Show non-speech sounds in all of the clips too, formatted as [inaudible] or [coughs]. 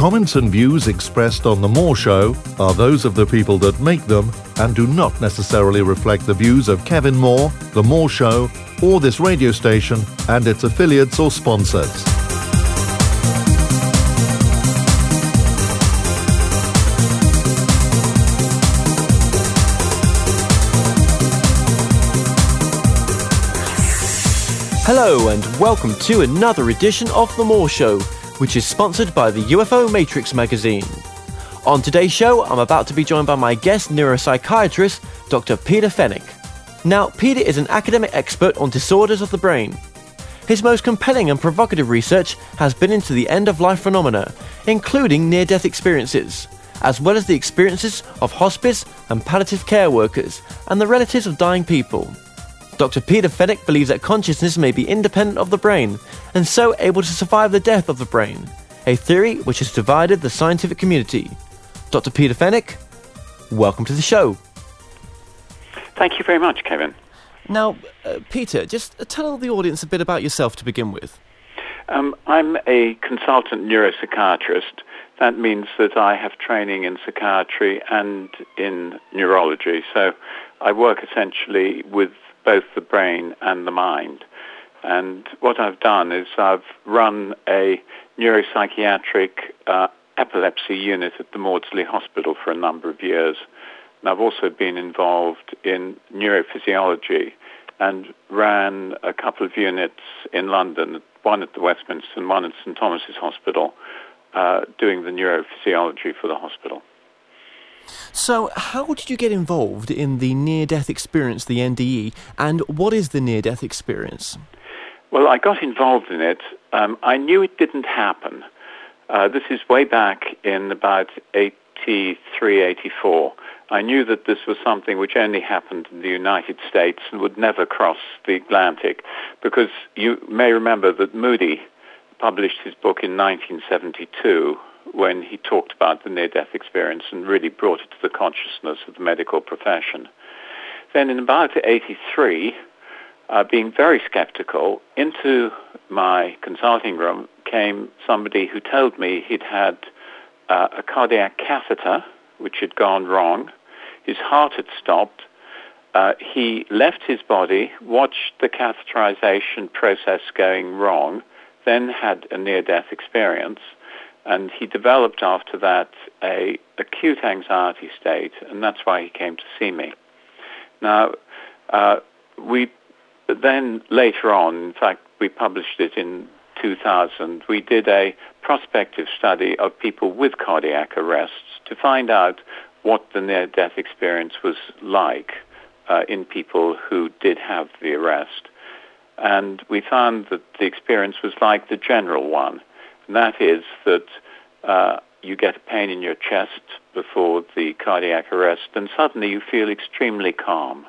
Comments and views expressed on The Moore Show are those of the people that make them and do not necessarily reflect the views of Kevin Moore, The Moore Show, or this radio station and its affiliates or sponsors. Hello, and welcome to another edition of The Moore Show, which is sponsored by the UFO Matrix magazine. On today's show, I'm about to be joined by my guest neuropsychiatrist, Dr. Peter Fenwick. Now, Peter is an academic expert on disorders of the brain. His most compelling and provocative research has been into the end of life phenomena, including near death experiences, as well as the experiences of hospice and palliative care workers and the relatives of dying people. Dr. Peter Fenwick believes that consciousness may be independent of the brain, and so able to survive the death of the brain, a theory which has divided the scientific community. Dr. Peter Fenwick, welcome to the show. Thank you very much, Kevin. Now, uh, Peter, just tell the audience a bit about yourself to begin with. Um, I'm a consultant neuropsychiatrist. That means that I have training in psychiatry and in neurology. So I work essentially with both the brain and the mind. And what I've done is I've run a neuropsychiatric uh, epilepsy unit at the Maudsley Hospital for a number of years. And I've also been involved in neurophysiology and ran a couple of units in London, one at the Westminster and one at St Thomas's Hospital, uh, doing the neurophysiology for the hospital. So, how did you get involved in the near death experience, the NDE, and what is the near death experience? Well, I got involved in it. Um, I knew it didn't happen. Uh, this is way back in about 83, 84. I knew that this was something which only happened in the United States and would never cross the Atlantic because you may remember that Moody published his book in 1972 when he talked about the near-death experience and really brought it to the consciousness of the medical profession. Then in about 83, uh, being very skeptical, into my consulting room came somebody who told me he'd had uh, a cardiac catheter, which had gone wrong. His heart had stopped. Uh, he left his body, watched the catheterization process going wrong, then had a near-death experience and he developed after that a acute anxiety state, and that's why he came to see me. Now, uh, we then later on, in fact, we published it in 2000. We did a prospective study of people with cardiac arrests to find out what the near-death experience was like uh, in people who did have the arrest. And we found that the experience was like the general one and that is that uh, you get a pain in your chest before the cardiac arrest, and suddenly you feel extremely calm.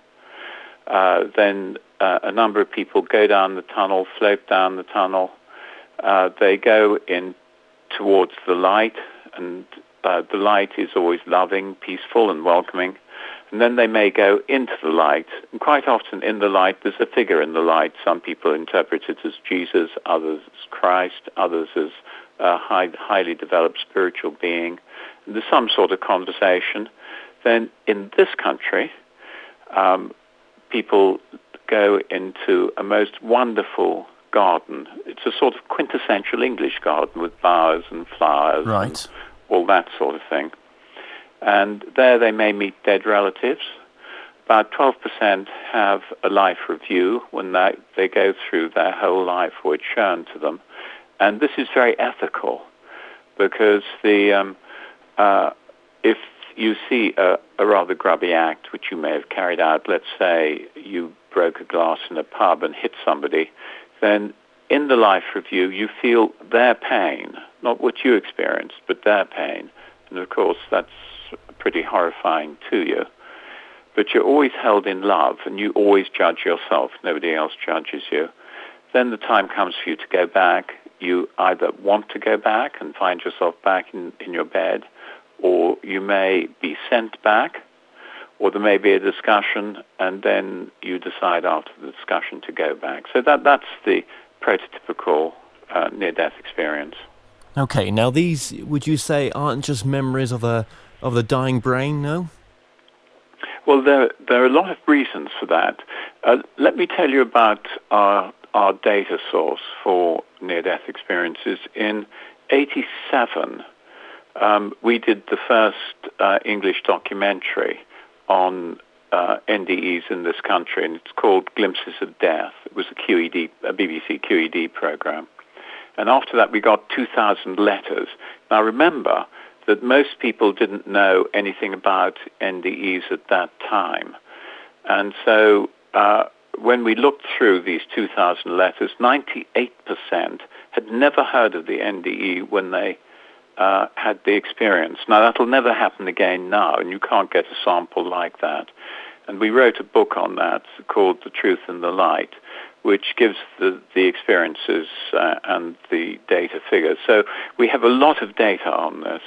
Uh, then uh, a number of people go down the tunnel, float down the tunnel. Uh, they go in towards the light, and uh, the light is always loving, peaceful, and welcoming. And then they may go into the light. And quite often in the light, there's a figure in the light. Some people interpret it as Jesus, others as Christ, others as a high, highly developed spiritual being. And there's some sort of conversation. Then in this country, um, people go into a most wonderful garden. It's a sort of quintessential English garden with bowers and flowers right. and all that sort of thing. And there they may meet dead relatives. About 12% have a life review when they, they go through their whole life or it's shown to them. And this is very ethical because the, um, uh, if you see a, a rather grubby act which you may have carried out, let's say you broke a glass in a pub and hit somebody, then in the life review you feel their pain, not what you experienced, but their pain. And of course that's pretty horrifying to you. But you're always held in love and you always judge yourself. Nobody else judges you. Then the time comes for you to go back. You either want to go back and find yourself back in, in your bed, or you may be sent back, or there may be a discussion, and then you decide after the discussion to go back. So that, that's the prototypical uh, near-death experience. Okay, now these would you say aren't just memories of a of the dying brain? No. Well, there there are a lot of reasons for that. Uh, let me tell you about our our data source for near-death experiences. In '87, um, we did the first uh, English documentary on uh, NDEs in this country, and it's called Glimpses of Death. It was a QED, a BBC QED program. And after that, we got 2,000 letters. Now, remember that most people didn't know anything about NDEs at that time. And so uh, when we looked through these 2,000 letters, 98% had never heard of the NDE when they uh, had the experience. Now, that'll never happen again now, and you can't get a sample like that. And we wrote a book on that called The Truth in the Light, which gives the, the experiences uh, and the data figures. So we have a lot of data on this.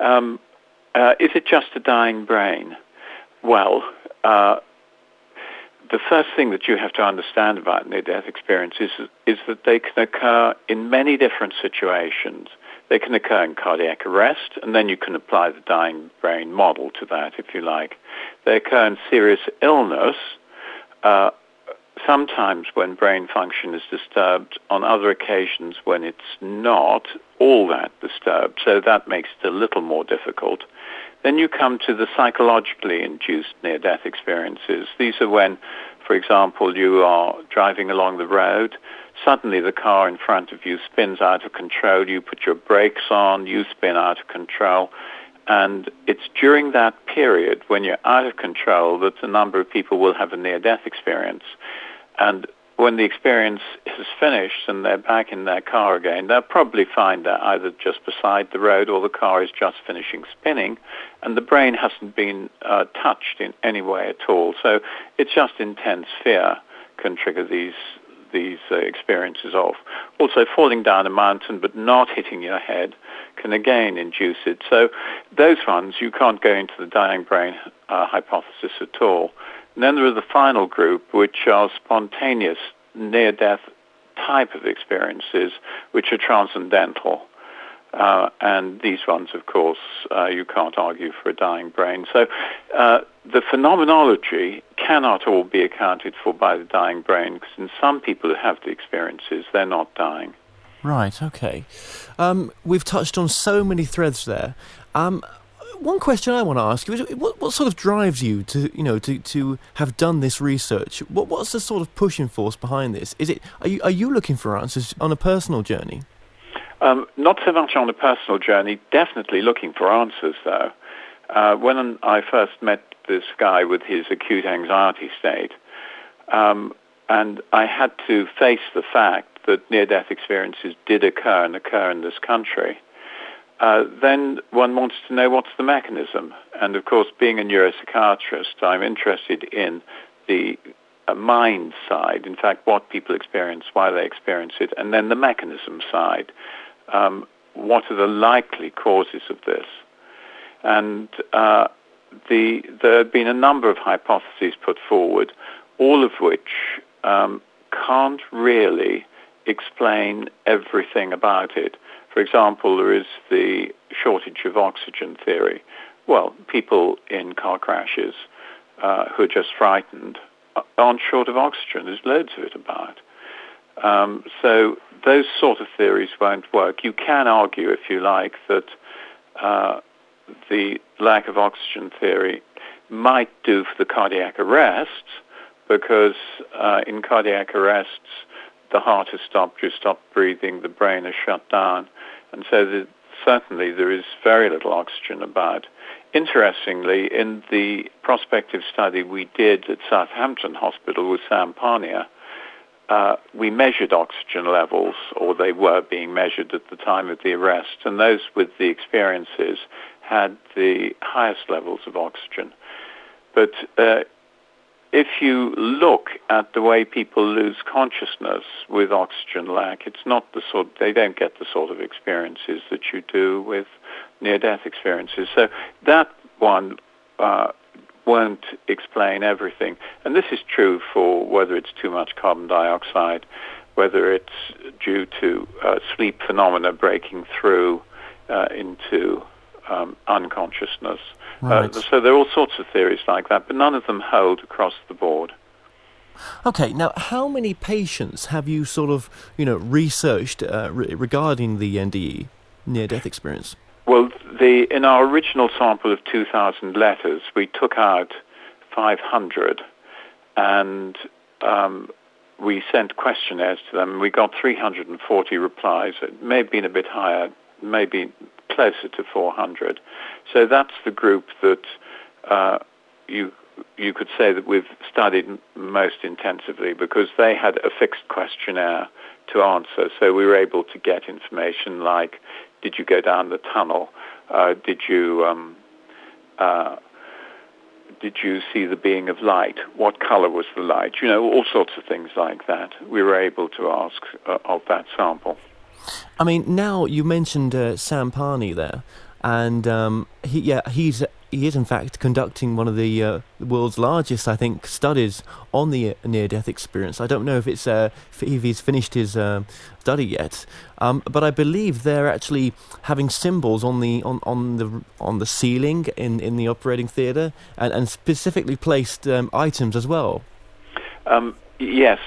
Um, uh, is it just a dying brain? Well, uh, the first thing that you have to understand about near-death experiences is, is that they can occur in many different situations. They can occur in cardiac arrest, and then you can apply the dying brain model to that, if you like. They occur in serious illness, uh, sometimes when brain function is disturbed, on other occasions when it's not all that disturbed. So that makes it a little more difficult. Then you come to the psychologically induced near-death experiences. These are when, for example, you are driving along the road, suddenly the car in front of you spins out of control, you put your brakes on, you spin out of control, and it's during that period when you're out of control that a number of people will have a near-death experience. And when the experience is finished and they're back in their car again, they'll probably find they're either just beside the road or the car is just finishing spinning and the brain hasn't been uh, touched in any way at all. So it's just intense fear can trigger these these uh, experiences of. Also, falling down a mountain but not hitting your head can again induce it. So those ones, you can't go into the dying brain uh, hypothesis at all. And then there are the final group, which are spontaneous near-death type of experiences, which are transcendental. Uh, and these ones, of course, uh, you can't argue for a dying brain. So uh, the phenomenology cannot all be accounted for by the dying brain, because in some people who have the experiences, they're not dying. Right, okay. Um, we've touched on so many threads there. Um, one question I want to ask you is what, what sort of drives you to you know to, to have done this research? What what's the sort of pushing force behind this? Is it are you are you looking for answers on a personal journey? Um, not so much on a personal journey. Definitely looking for answers though. Uh, when I first met this guy with his acute anxiety state, um, and I had to face the fact that near-death experiences did occur and occur in this country. Uh, then one wants to know what's the mechanism. And of course, being a neuropsychiatrist, I'm interested in the uh, mind side, in fact, what people experience, why they experience it, and then the mechanism side. Um, what are the likely causes of this? And uh, the, there have been a number of hypotheses put forward, all of which um, can't really explain everything about it. For example, there is the shortage of oxygen theory. Well, people in car crashes uh, who are just frightened aren't short of oxygen. There's loads of it about. Um, so those sort of theories won't work. You can argue, if you like, that uh, the lack of oxygen theory might do for the cardiac arrests because uh, in cardiac arrests, the heart has stopped, you stop breathing, the brain is shut down. And so the, certainly there is very little oxygen about. Interestingly, in the prospective study we did at Southampton Hospital with Sam Parnia, uh, we measured oxygen levels, or they were being measured at the time of the arrest, and those with the experiences had the highest levels of oxygen. But uh, if you look at the way people lose consciousness with oxygen lack, it's not the sort they don't get the sort of experiences that you do with near-death experiences. So that one uh, won't explain everything, and this is true for whether it's too much carbon dioxide, whether it's due to uh, sleep phenomena breaking through uh, into um, unconsciousness. Uh, so there are all sorts of theories like that, but none of them hold across the board. Okay, now how many patients have you sort of, you know, researched uh, re- regarding the NDE, near-death experience? Well, the, in our original sample of 2,000 letters, we took out 500 and um, we sent questionnaires to them. We got 340 replies. It may have been a bit higher, maybe closer to 400. So that's the group that uh, you you could say that we've studied most intensively because they had a fixed questionnaire to answer. So we were able to get information like, did you go down the tunnel? Uh, did you um, uh, did you see the being of light? What color was the light? You know, all sorts of things like that. We were able to ask uh, of that sample. I mean, now you mentioned uh, Sam Parnia there, and um, he, yeah, he's he is in fact conducting one of the, uh, world's largest, I think, studies on the uh, near-death experience. I don't know if it's uh, if he's finished his uh, study yet, um, but I believe they're actually having symbols on the on, on the on the ceiling in, in the operating theatre, and, and specifically placed um, items as well. Um, yes,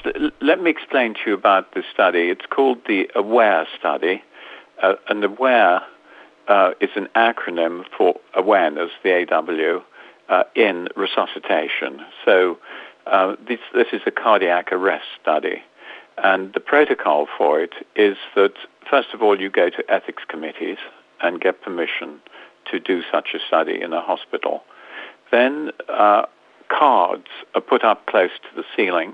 let me explain to you about this study. It's called the AWARE study, uh, and AWARE uh, is an acronym for awareness, the AW, uh, in resuscitation. So uh, this, this is a cardiac arrest study. And the protocol for it is that, first of all, you go to ethics committees and get permission to do such a study in a hospital. Then uh, cards are put up close to the ceiling,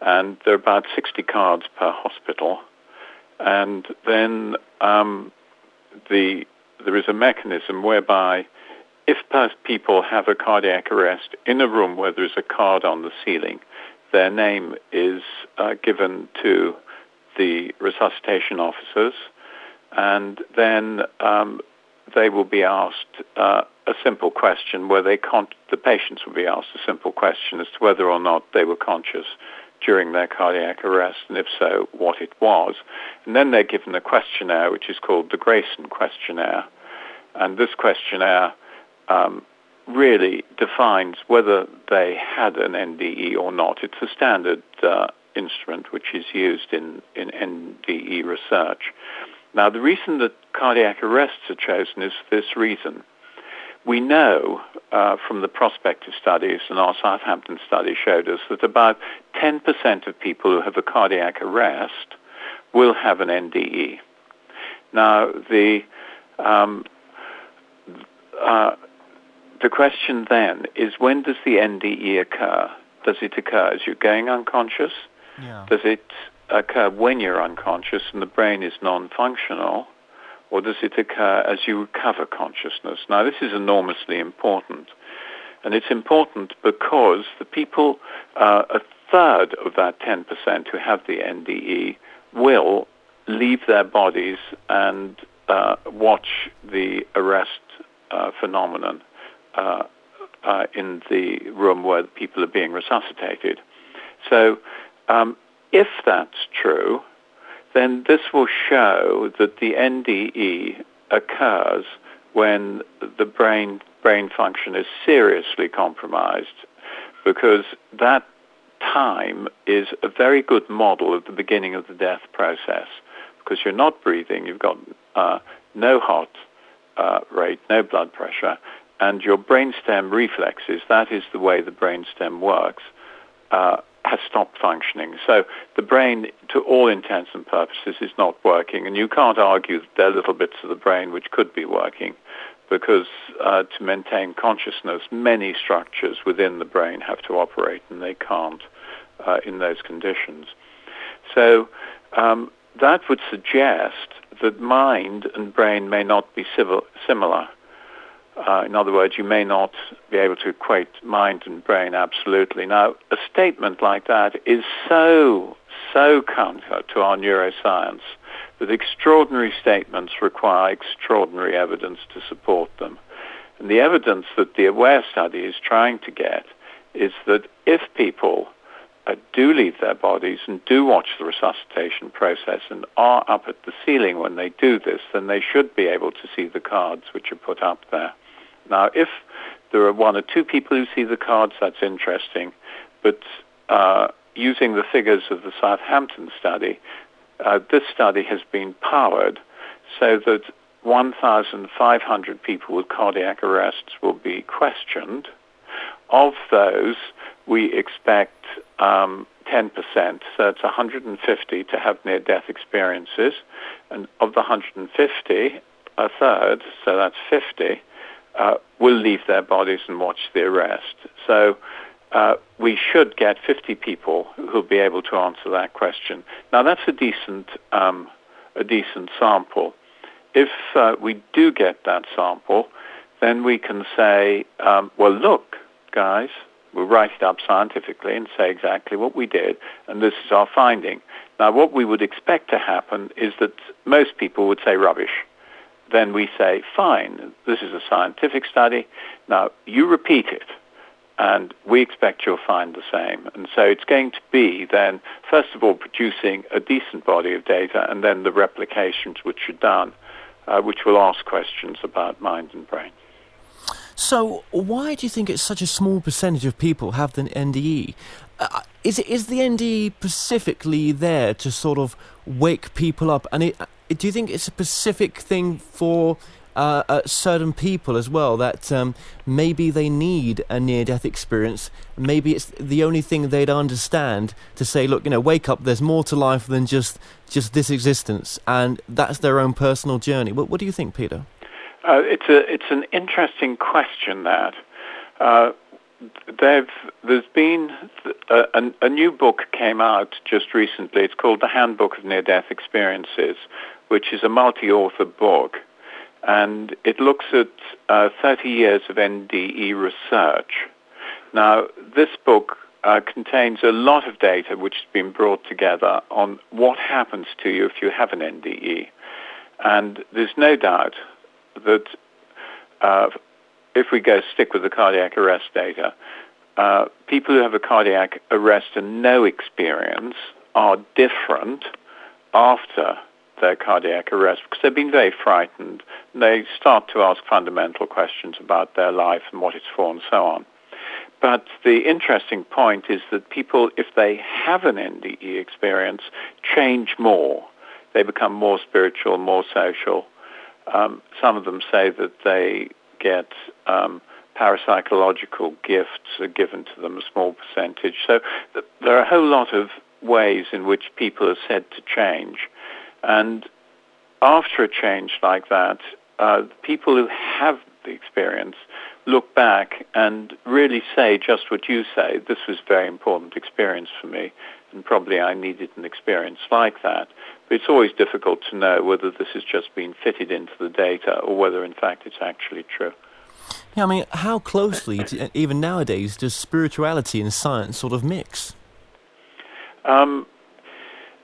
and there are about 60 cards per hospital. And then um, the, there is a mechanism whereby if people have a cardiac arrest in a room where there's a card on the ceiling, their name is uh, given to the resuscitation officers, and then um, they will be asked uh, a simple question where they con- the patients will be asked a simple question as to whether or not they were conscious during their cardiac arrest, and if so, what it was. And then they're given a questionnaire which is called the Greyson questionnaire. And this questionnaire um, really defines whether they had an NDE or not. It's a standard uh, instrument which is used in, in NDE research. Now, the reason that cardiac arrests are chosen is for this reason. We know uh, from the prospective studies, and our Southampton study showed us, that about 10% of people who have a cardiac arrest will have an NDE. Now, the um, uh, the question then is when does the NDE occur? Does it occur as you're going unconscious? Yeah. Does it occur when you're unconscious and the brain is non-functional? Or does it occur as you recover consciousness? Now, this is enormously important. And it's important because the people, uh, a third of that 10% who have the NDE will leave their bodies and uh, watch the arrest uh, phenomenon uh, uh, in the room where the people are being resuscitated. So um, if that's true, then this will show that the NDE occurs when the brain brain function is seriously compromised because that time is a very good model of the beginning of the death process because you're not breathing, you've got uh, no heart uh, rate, no blood pressure, and your brainstem reflexes, that is the way the brainstem works, uh, has stopped functioning. So the brain, to all intents and purposes, is not working, and you can't argue that there are little bits of the brain which could be working because uh, to maintain consciousness, many structures within the brain have to operate, and they can't uh, in those conditions. So um, that would suggest that mind and brain may not be civil, similar. Uh, in other words, you may not be able to equate mind and brain absolutely. Now, a statement like that is so, so counter to our neuroscience that extraordinary statements require extraordinary evidence to support them. And the evidence that the AWARE study is trying to get is that if people uh, do leave their bodies and do watch the resuscitation process and are up at the ceiling when they do this, then they should be able to see the cards which are put up there. Now, if there are one or two people who see the cards, that's interesting. But uh, using the figures of the Southampton study, uh, this study has been powered so that 1,500 people with cardiac arrests will be questioned. Of those, we expect um, 10%, so it's 150 to have near-death experiences. And of the 150, a third, so that's 50, uh, will leave their bodies and watch the arrest. So uh, we should get 50 people who'll be able to answer that question. Now that's a decent, um, a decent sample. If uh, we do get that sample, then we can say, um, well, look, guys, we'll write it up scientifically and say exactly what we did, and this is our finding. Now, what we would expect to happen is that most people would say rubbish then we say, fine, this is a scientific study. Now, you repeat it, and we expect you'll find the same. And so it's going to be then, first of all, producing a decent body of data, and then the replications which are done, uh, which will ask questions about mind and brain. So, why do you think it's such a small percentage of people have the NDE? Uh, is, is the NDE specifically there to sort of wake people up? And it, do you think it's a specific thing for uh, uh, certain people as well that um, maybe they need a near-death experience? Maybe it's the only thing they'd understand to say, look, you know, wake up. There's more to life than just just this existence, and that's their own personal journey. What, what do you think, Peter? Uh, it's a it's an interesting question that. Uh, there's been a, a, a, new book came out just recently. It's called The Handbook of Near-Death Experiences, which is a multi-author book, and it looks at uh, 30 years of NDE research. Now, this book uh, contains a lot of data which has been brought together on what happens to you if you have an NDE. And there's no doubt that uh, if we go stick with the cardiac arrest data, uh, people who have a cardiac arrest and no experience are different after their cardiac arrest because they've been very frightened. They start to ask fundamental questions about their life and what it's for and so on. But the interesting point is that people, if they have an NDE experience, change more. They become more spiritual, more social. Um, some of them say that they get um, parapsychological gifts are given to them, a small percentage. So th- there are a whole lot of ways in which people are said to change. And after a change like that, uh, people who have the experience look back and really say just what you say. This was a very important experience for me, and probably I needed an experience like that. But it's always difficult to know whether this has just been fitted into the data or whether, in fact, it's actually true. Yeah, I mean, how closely, even nowadays, does spirituality and science sort of mix? Um,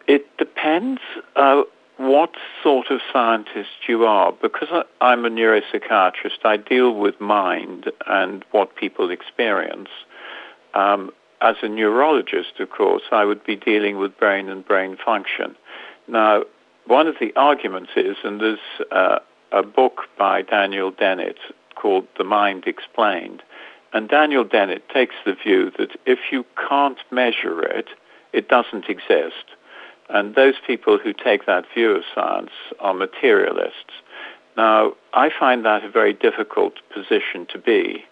it depends uh, what sort of scientist you are. Because I, am a neuropsychiatrist, I deal with mind and what people experience. Um, as a neurologist, of course, I would be dealing with brain and brain function. Now, one of the arguments is, and there's uh, a book by Daniel Dennett called The Mind Explained, and Daniel Dennett takes the view that if you can't measure it, it doesn't exist. And those people who take that view of science are materialists. Now, I find that a very difficult position to be.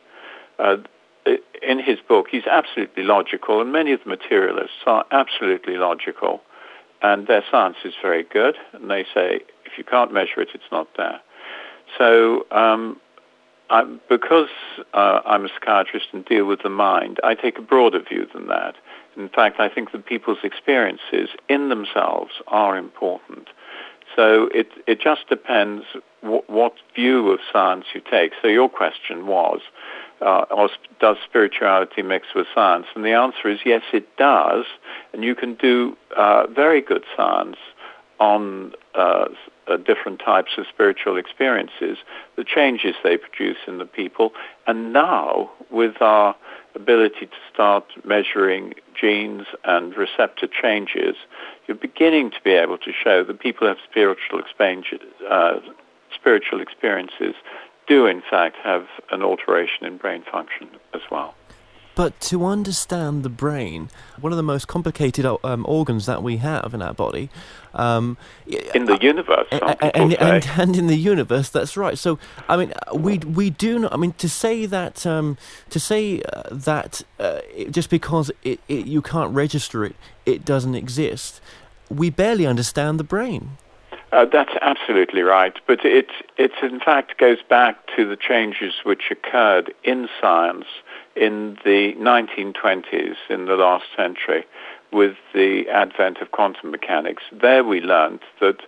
Uh, in his book, he's absolutely logical, and many of the materialists are absolutely logical, and their science is very good, and they say, if you can't measure it, it's not there. So um, I, because uh, I'm a psychiatrist and deal with the mind, I take a broader view than that. In fact, I think that people's experiences in themselves are important. So it, it just depends w- what view of science you take. So your question was, uh, does spirituality mix with science? And the answer is yes, it does. And you can do uh, very good science on uh, uh, different types of spiritual experiences, the changes they produce in the people. And now, with our ability to start measuring genes and receptor changes, you're beginning to be able to show that people who have spiritual, uh, spiritual experiences do in fact have an alteration in brain function as well. But to understand the brain, one of the most complicated um, organs that we have in our body, um, in the universe, and, and, and, [laughs] and, in the universe, that's right. So, I mean, we we do not. I mean, to say that um, to say uh, that uh, just because it, it, you can't register it, it doesn't exist. We barely understand the brain. Uh, that's absolutely right, but it it in fact goes back to the changes which occurred in science in the 1920s, in the last century, with the advent of quantum mechanics. There we learned that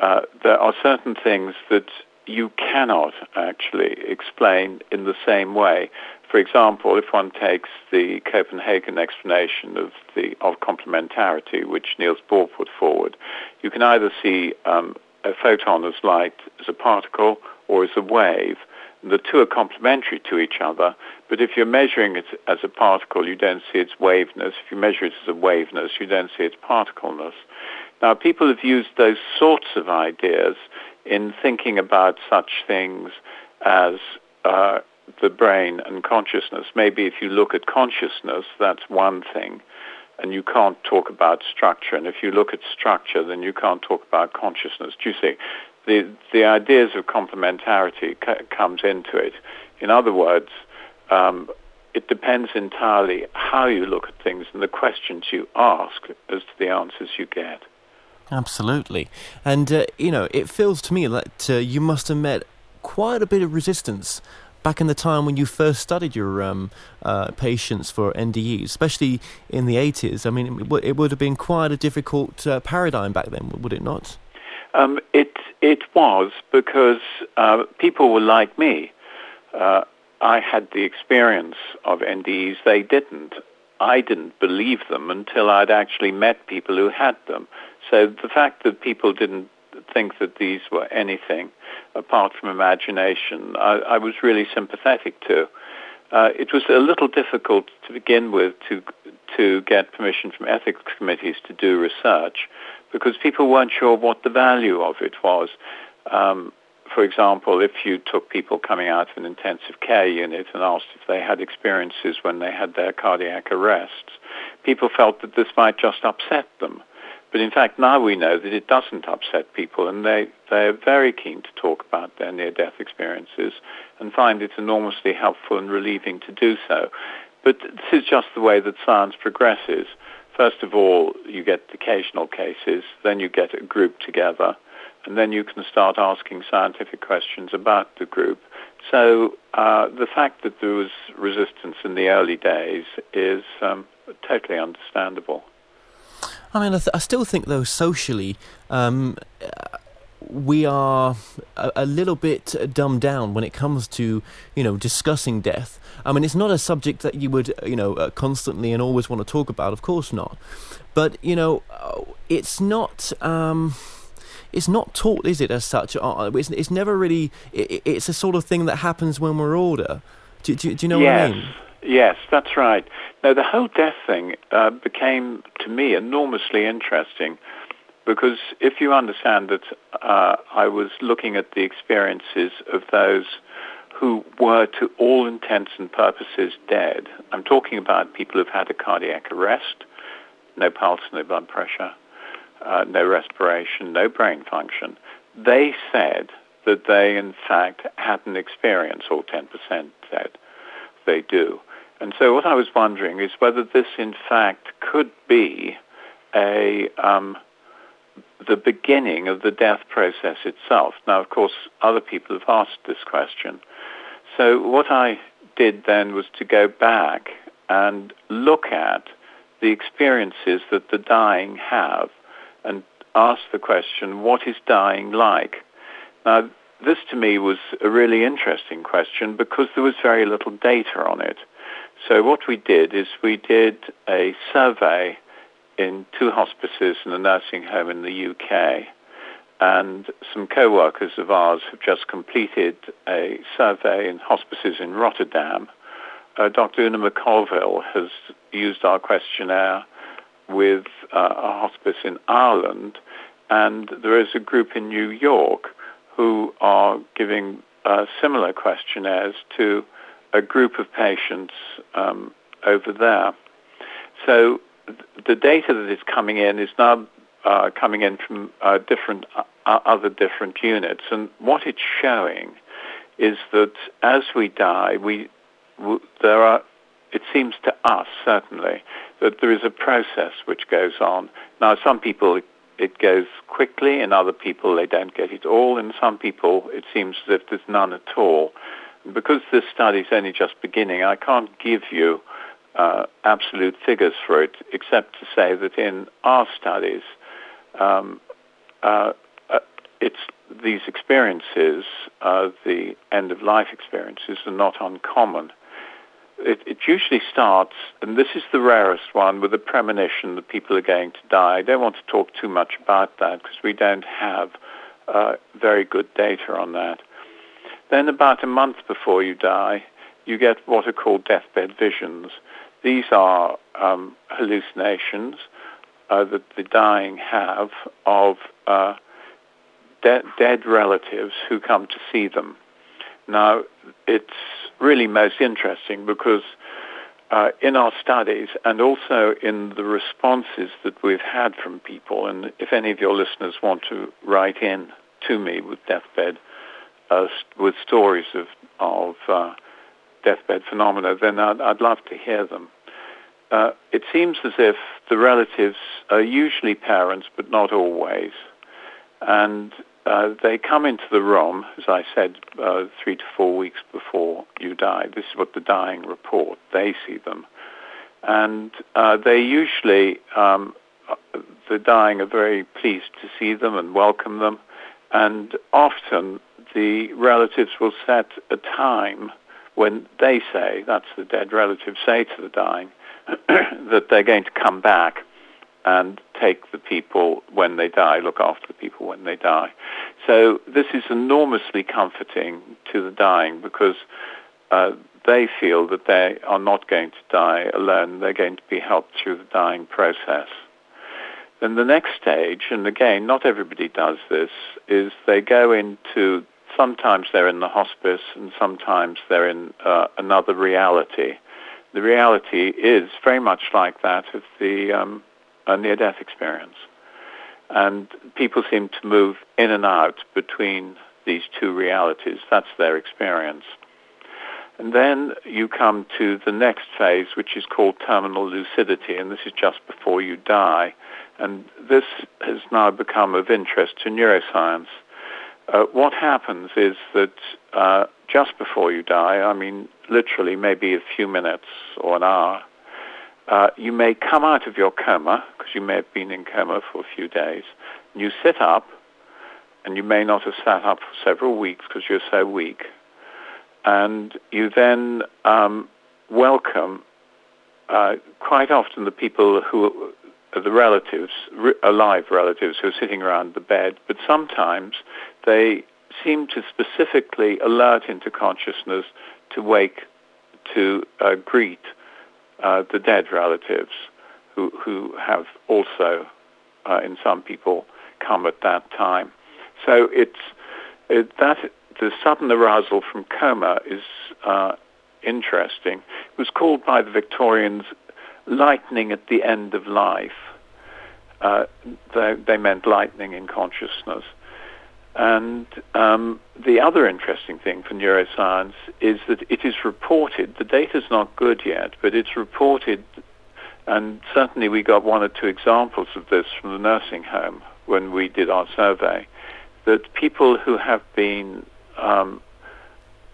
uh, there are certain things that you cannot actually explain in the same way. For example, if one takes the Copenhagen explanation of the of complementarity, which Niels Bohr put forward, you can either see um, a photon as light as a particle or as a wave. The two are complementary to each other, but if you're measuring it as a particle, you don't see its waveness. If you measure it as a waveness, you don't see its particleness. Now, people have used those sorts of ideas in thinking about such things as uh, the brain and consciousness. Maybe if you look at consciousness, that's one thing, and you can't talk about structure. And if you look at structure, then you can't talk about consciousness. Do you see? The the ideas of complementarity c- comes into it. In other words, um, it depends entirely how you look at things and the questions you ask as to the answers you get. Absolutely, and uh, you know, it feels to me that uh, you must have met quite a bit of resistance back in the time when you first studied your um, uh, patients for NDEs, especially in the 80s. I mean, it, it would have been quite a difficult uh, paradigm back then, would it not? Um, it it was because uh, people were like me. Uh, I had the experience of NDEs; they didn't. I didn't believe them until I'd actually met people who had them. So the fact that people didn't think that these were anything apart from imagination, I, I was really sympathetic to. Uh, it was a little difficult to begin with to to get permission from ethics committees to do research because people weren't sure what the value of it was. Um, for example, if you took people coming out of an intensive care unit and asked if they had experiences when they had their cardiac arrests, people felt that this might just upset them. But in fact, now we know that it doesn't upset people, and they, they're very keen to talk about their near-death experiences and find it enormously helpful and relieving to do so. But this is just the way that science progresses. First of all, you get occasional cases, then you get a group together, and then you can start asking scientific questions about the group. So uh, the fact that there was resistance in the early days is um, totally understandable. I mean, I, th- I, still think, though, socially, um, we are a, a, little bit dumbed down when it comes to you know discussing death. I mean, it's not a subject that you would you know uh, constantly and always want to talk about. Of course not. But you know, uh, it's not. Um, it's not taught, is it, as such? Uh, it's, it's never really. It, it's a sort of thing that happens when we're older. Do, do, do you know yes. what I mean? Yes, that's right. Now, the whole death thing uh, became, to me, enormously interesting because if you understand that uh, I was looking at the experiences of those who were to all intents and purposes dead, I'm talking about people who've had a cardiac arrest, no pulse, no blood pressure, uh, no respiration, no brain function. They said that they, in fact, had an experience, all 10% said they do. And so what I was wondering is whether this, in fact, could be a um, the beginning of the death process itself. Now, of course, other people have asked this question. So what I did then was to go back and look at the experiences that the dying have and ask the question, what is dying like? Now, this to me was a really interesting question because there was very little data on it. So what we did is we did a survey in two hospices and a nursing home in the UK. And some co-workers of ours have just completed a survey in hospices in Rotterdam uh, Dr. Una MacConville has used our questionnaire with uh, a hospice in Ireland, and there is a group in New York who are giving uh, similar questionnaires to a group of patients um, over there. So the data that is coming in is now uh, coming in from uh, different uh, other different units, and what it's showing is that as we die, we there are. It seems to us certainly that there is a process which goes on. Now, some people it goes quickly, and other people they don't get it all, and some people it seems as if there's none at all. Because this study is only just beginning, I can't give you uh, absolute figures for it, except to say that in our studies, um, uh, uh, it's these experiences, uh, the end of life experiences, are not uncommon. It, it, usually starts, and this is the rarest one, with a premonition that people are going to die. I don't want to talk too much about that because we don't have uh, very good data on that. Then about a month before you die, you get what are called deathbed visions. These are um, hallucinations uh, that the dying have of uh, de- dead relatives who come to see them. Now, it's really most interesting because uh, in our studies and also in the responses that we've had from people, and if any of your listeners want to write in to me with deathbed, uh, with stories of, of uh, deathbed phenomena, then I'd, I'd, love to hear them. Uh, it seems as if the relatives are usually parents, but not always. And uh, they come into the room, as I said, uh, three to four weeks before you die. This is what the dying report. They see them. And uh, they usually, um, the dying are very pleased to see them and welcome them. And often the relatives will set a time when they say, that's the dead relatives say to the dying, [clears throat] that they're going to come back and take the people when they die, look after the people when they die. So this is enormously comforting to the dying because uh, they feel that they are not going to die alone. They're going to be helped through the dying process. Then the next stage, and again, not everybody does this, is they go into, sometimes they're in the hospice and sometimes they're in uh, another reality. The reality is very much like that of the um, near-death experience. And people seem to move in and out between these two realities. That's their experience. And then you come to the next phase, which is called terminal lucidity, and this is just before you die. And this has now become of interest to neuroscience. Uh, what happens is that uh, just before you die, I mean, literally maybe a few minutes or an hour, uh, you may come out of your coma, because you may have been in coma for a few days, and you sit up, and you may not have sat up for several weeks because you're so weak, and you then um, welcome uh, quite often the people who are the relatives, re- alive relatives who are sitting around the bed, but sometimes they seem to specifically alert into consciousness to wake to uh, greet uh, the dead relatives who, who have also, uh, in some people, come at that time. So it's it, that the sudden arousal from coma is uh, interesting. It was called by the Victorians lightning at the end of life. Uh, they, they, meant lightning in consciousness. And um, the other interesting thing for neuroscience is that it is reported, the data is not good yet, but it's reported, and certainly we got one or two examples of this from the nursing home when we did our survey, that people who have been, um,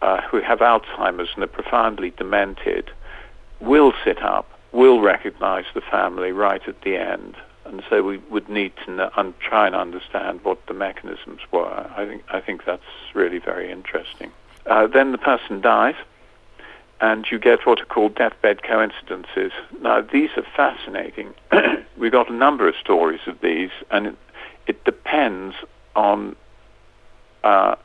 uh, who have Alzheimer's and are profoundly demented will sit up, will recognize the family right at the end, and so we would need to un- try and understand what the mechanisms were. I think I think that's really very interesting. Uh, then the person dies, and you get what are called deathbed coincidences. Now these are fascinating. [coughs] we got a number of stories of these, and it, it depends on uh,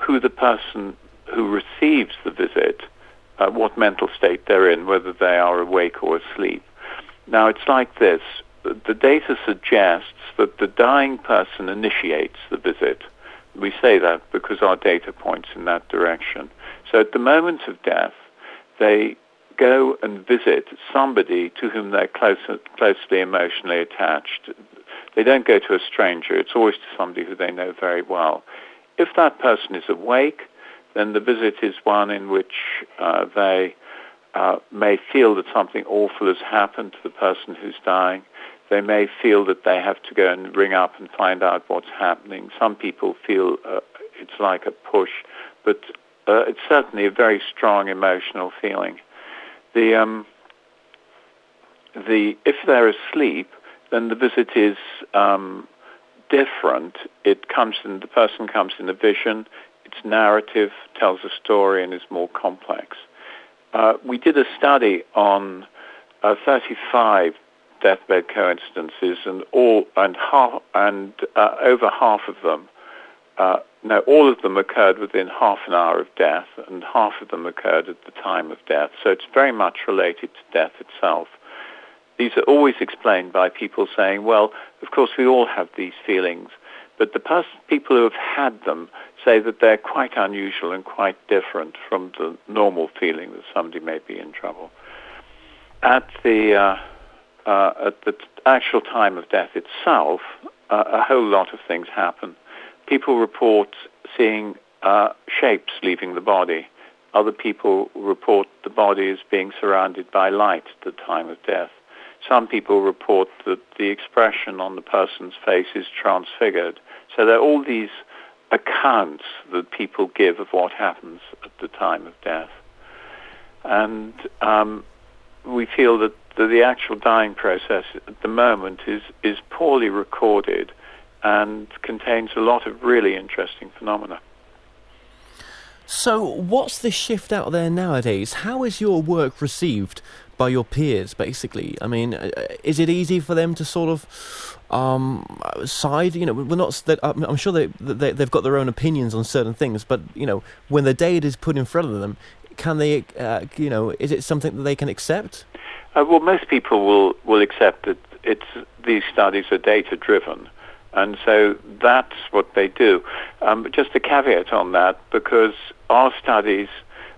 who the person who receives the visit uh, what mental state they're in, whether they are awake or asleep. Now, it's like this. The data suggests that the dying person initiates the visit. We say that because our data points in that direction. So at the moment of death, they go and visit somebody to whom they're close, closely emotionally attached. They don't go to a stranger. It's always to somebody who they know very well. If that person is awake, then the visit is one in which uh, they uh, may feel that something awful has happened to the person who's dying. They may feel that they have to go and ring up and find out what's happening. Some people feel uh, it's like a push, but uh, it's certainly a very strong emotional feeling. The um, the if they're asleep, then the visit is um, different. It comes in the person comes in a vision. Its narrative tells a story and is more complex. Uh, we did a study on uh, 35 deathbed coincidences, and all and half and uh, over half of them, uh, no, all of them occurred within half an hour of death, and half of them occurred at the time of death. So it's very much related to death itself. These are always explained by people saying, "Well, of course we all have these feelings." But the pers- people who have had them say that they're quite unusual and quite different from the normal feeling that somebody may be in trouble. At the uh, uh, at the actual time of death itself, uh, a whole lot of things happen. People report seeing uh, shapes leaving the body. Other people report the body as being surrounded by light at the time of death. Some people report that the expression on the person's face is transfigured. So there are all these accounts that people give of what happens at the time of death. And um, we feel that the, the actual dying process at the moment is, is poorly recorded and contains a lot of really interesting phenomena. So, what's the shift out there nowadays? How is your work received by your peers, basically? I mean, uh, is it easy for them to sort of um, side? You know, we're not. I'm sure they, they they've got their own opinions on certain things, but you know, when the data is put in front of them, can they? Uh, you know, is it something that they can accept? Uh, well, most people will will accept that it's these studies are data driven. And so that's what they do. Um, just a caveat on that, because our studies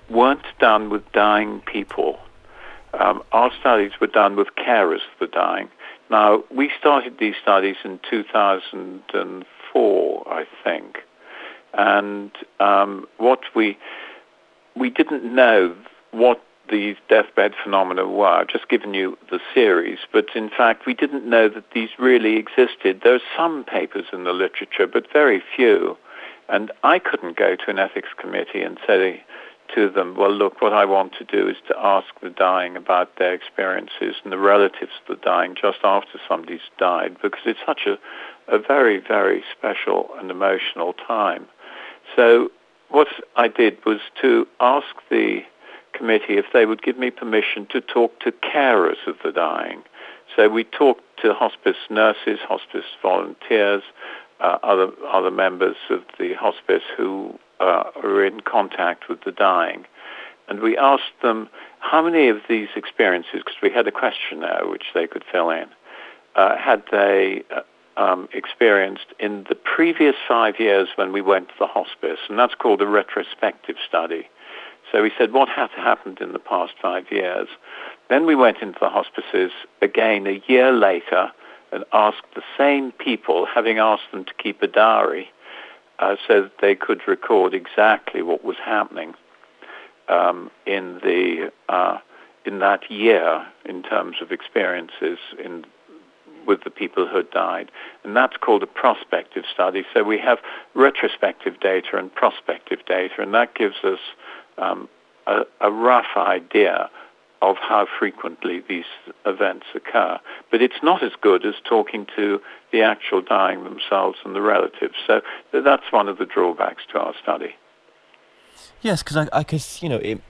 weren't done with dying people. Um, our studies were done with carers for dying. Now, we started these studies in 2004, I think. And um, what we, we didn't know what these deathbed phenomena were. I've just given you the series, but in fact, we didn't know that these really existed. There are some papers in the literature, but very few. And I couldn't go to an ethics committee and say to them, well, look, what I want to do is to ask the dying about their experiences and the relatives of the dying just after somebody's died, because it's such a, a very, very special and emotional time. So what I did was to ask the committee if they would give me permission to talk to carers of the dying. So we talked to hospice nurses, hospice volunteers, uh, other other members of the hospice who uh, are in contact with the dying, and we asked them how many of these experiences, because we had a questionnaire which they could fill in, uh, had they uh, um, experienced in the previous five years when we went to the hospice, and that's called a retrospective study. So we said, what has happened in the past five years? Then we went into the hospices again a year later and asked the same people, having asked them to keep a diary, uh, so that they could record exactly what was happening um, in the uh, in that year in terms of experiences in with the people who had died. And that's called a prospective study. So we have retrospective data and prospective data, and that gives us um, a, a rough idea of how frequently these events occur. But it's not as good as talking to the actual dying themselves and the relatives. So that's one of the drawbacks to our study. Yes, because I, I guess, you know, it,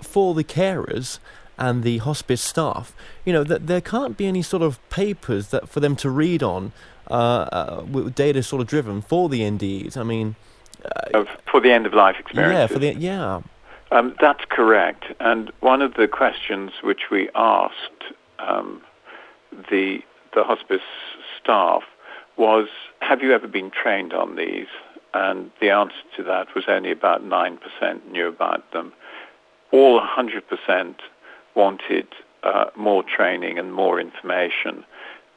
for the carers and the hospice staff, you know, that there can't be any sort of papers that for them to read on uh, uh, with data sort of driven for the NDEs. I mean, uh, for the end of life experience. Yeah, for the yeah. Um, that's correct. And one of the questions which we asked um, the the hospice staff was, "Have you ever been trained on these?" And the answer to that was only about nine percent knew about them. All 100% wanted uh, more training and more information.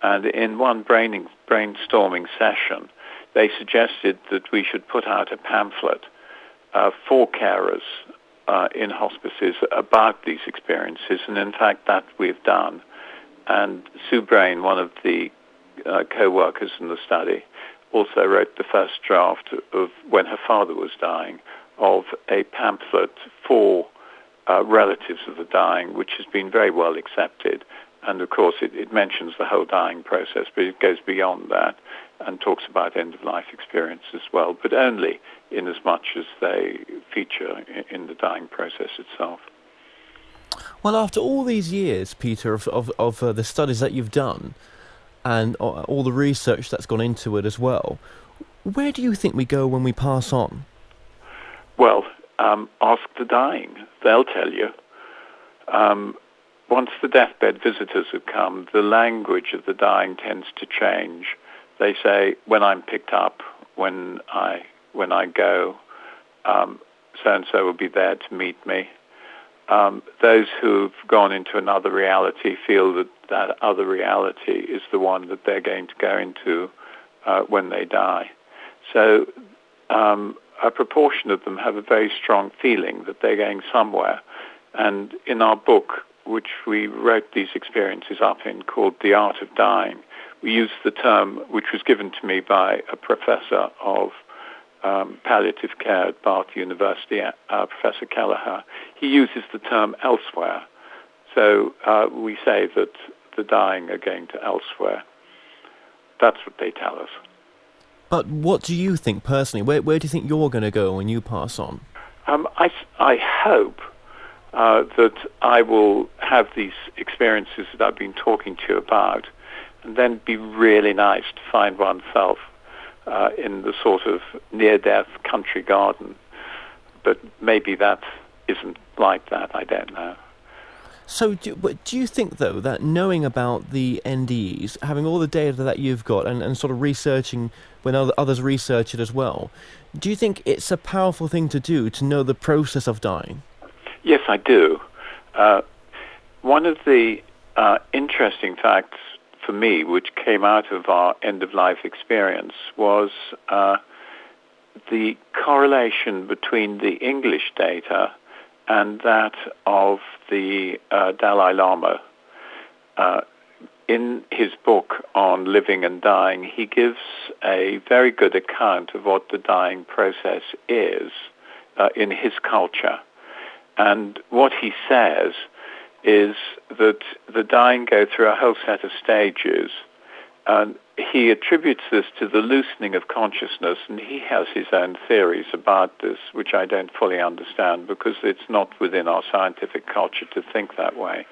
And in one braining, brainstorming session, they suggested that we should put out a pamphlet uh, for carers uh, in hospices about these experiences, and in fact that we've done. And Sue Brayne, one of the uh, co-workers in the study, also wrote the first draft of when her father was dying of a pamphlet for uh, relatives of the dying, which has been very well accepted. And of course, it, it mentions the whole dying process, but it goes beyond that and talks about end-of-life experience as well, but only in as much as they feature in, in the dying process itself. Well, after all these years, Peter, of, of, of uh, the studies that you've done and uh, all the research that's gone into it as well, where do you think we go when we pass on? Well, um, ask the dying. They'll tell you. Um, once the deathbed visitors have come, the language of the dying tends to change. They say, when I'm picked up, when I, when I go, um, so-and-so will be there to meet me. Um, those who've gone into another reality feel that that other reality is the one that they're going to go into uh, when they die. So um, a proportion of them have a very strong feeling that they're going somewhere. And in our book, which we wrote these experiences up in, called The Art of Dying, we use the term, which was given to me by a professor of um, palliative care at Bath University, uh, Professor Kellehear. He uses the term elsewhere. So uh, we say that the dying are going to elsewhere. That's what they tell us. But what do you think personally? Where, where do you think you're going to go when you pass on? Um, I, I hope uh, that I will have these experiences that I've been talking to you about, and then be really nice to find oneself uh, in the sort of near-death country garden. But maybe that isn't like that. I don't know. So, do, but do you think, though, that knowing about the NDEs, having all the data that you've got, and, and sort of researching when other, others research it as well, do you think it's a powerful thing to do to know the process of dying? Yes, I do. Uh, one of the uh, interesting facts for me, which came out of our end-of-life experience, was uh, the correlation between the English data and that of the uh, Dalai Lama. Uh, in his book on living and dying, he gives a very good account of what the dying process is uh, in his culture. And what he says is that the dying go through a whole set of stages and he attributes this to the loosening of consciousness, and he has his own theories about this, which I don't fully understand because it's not within our scientific culture to think that way.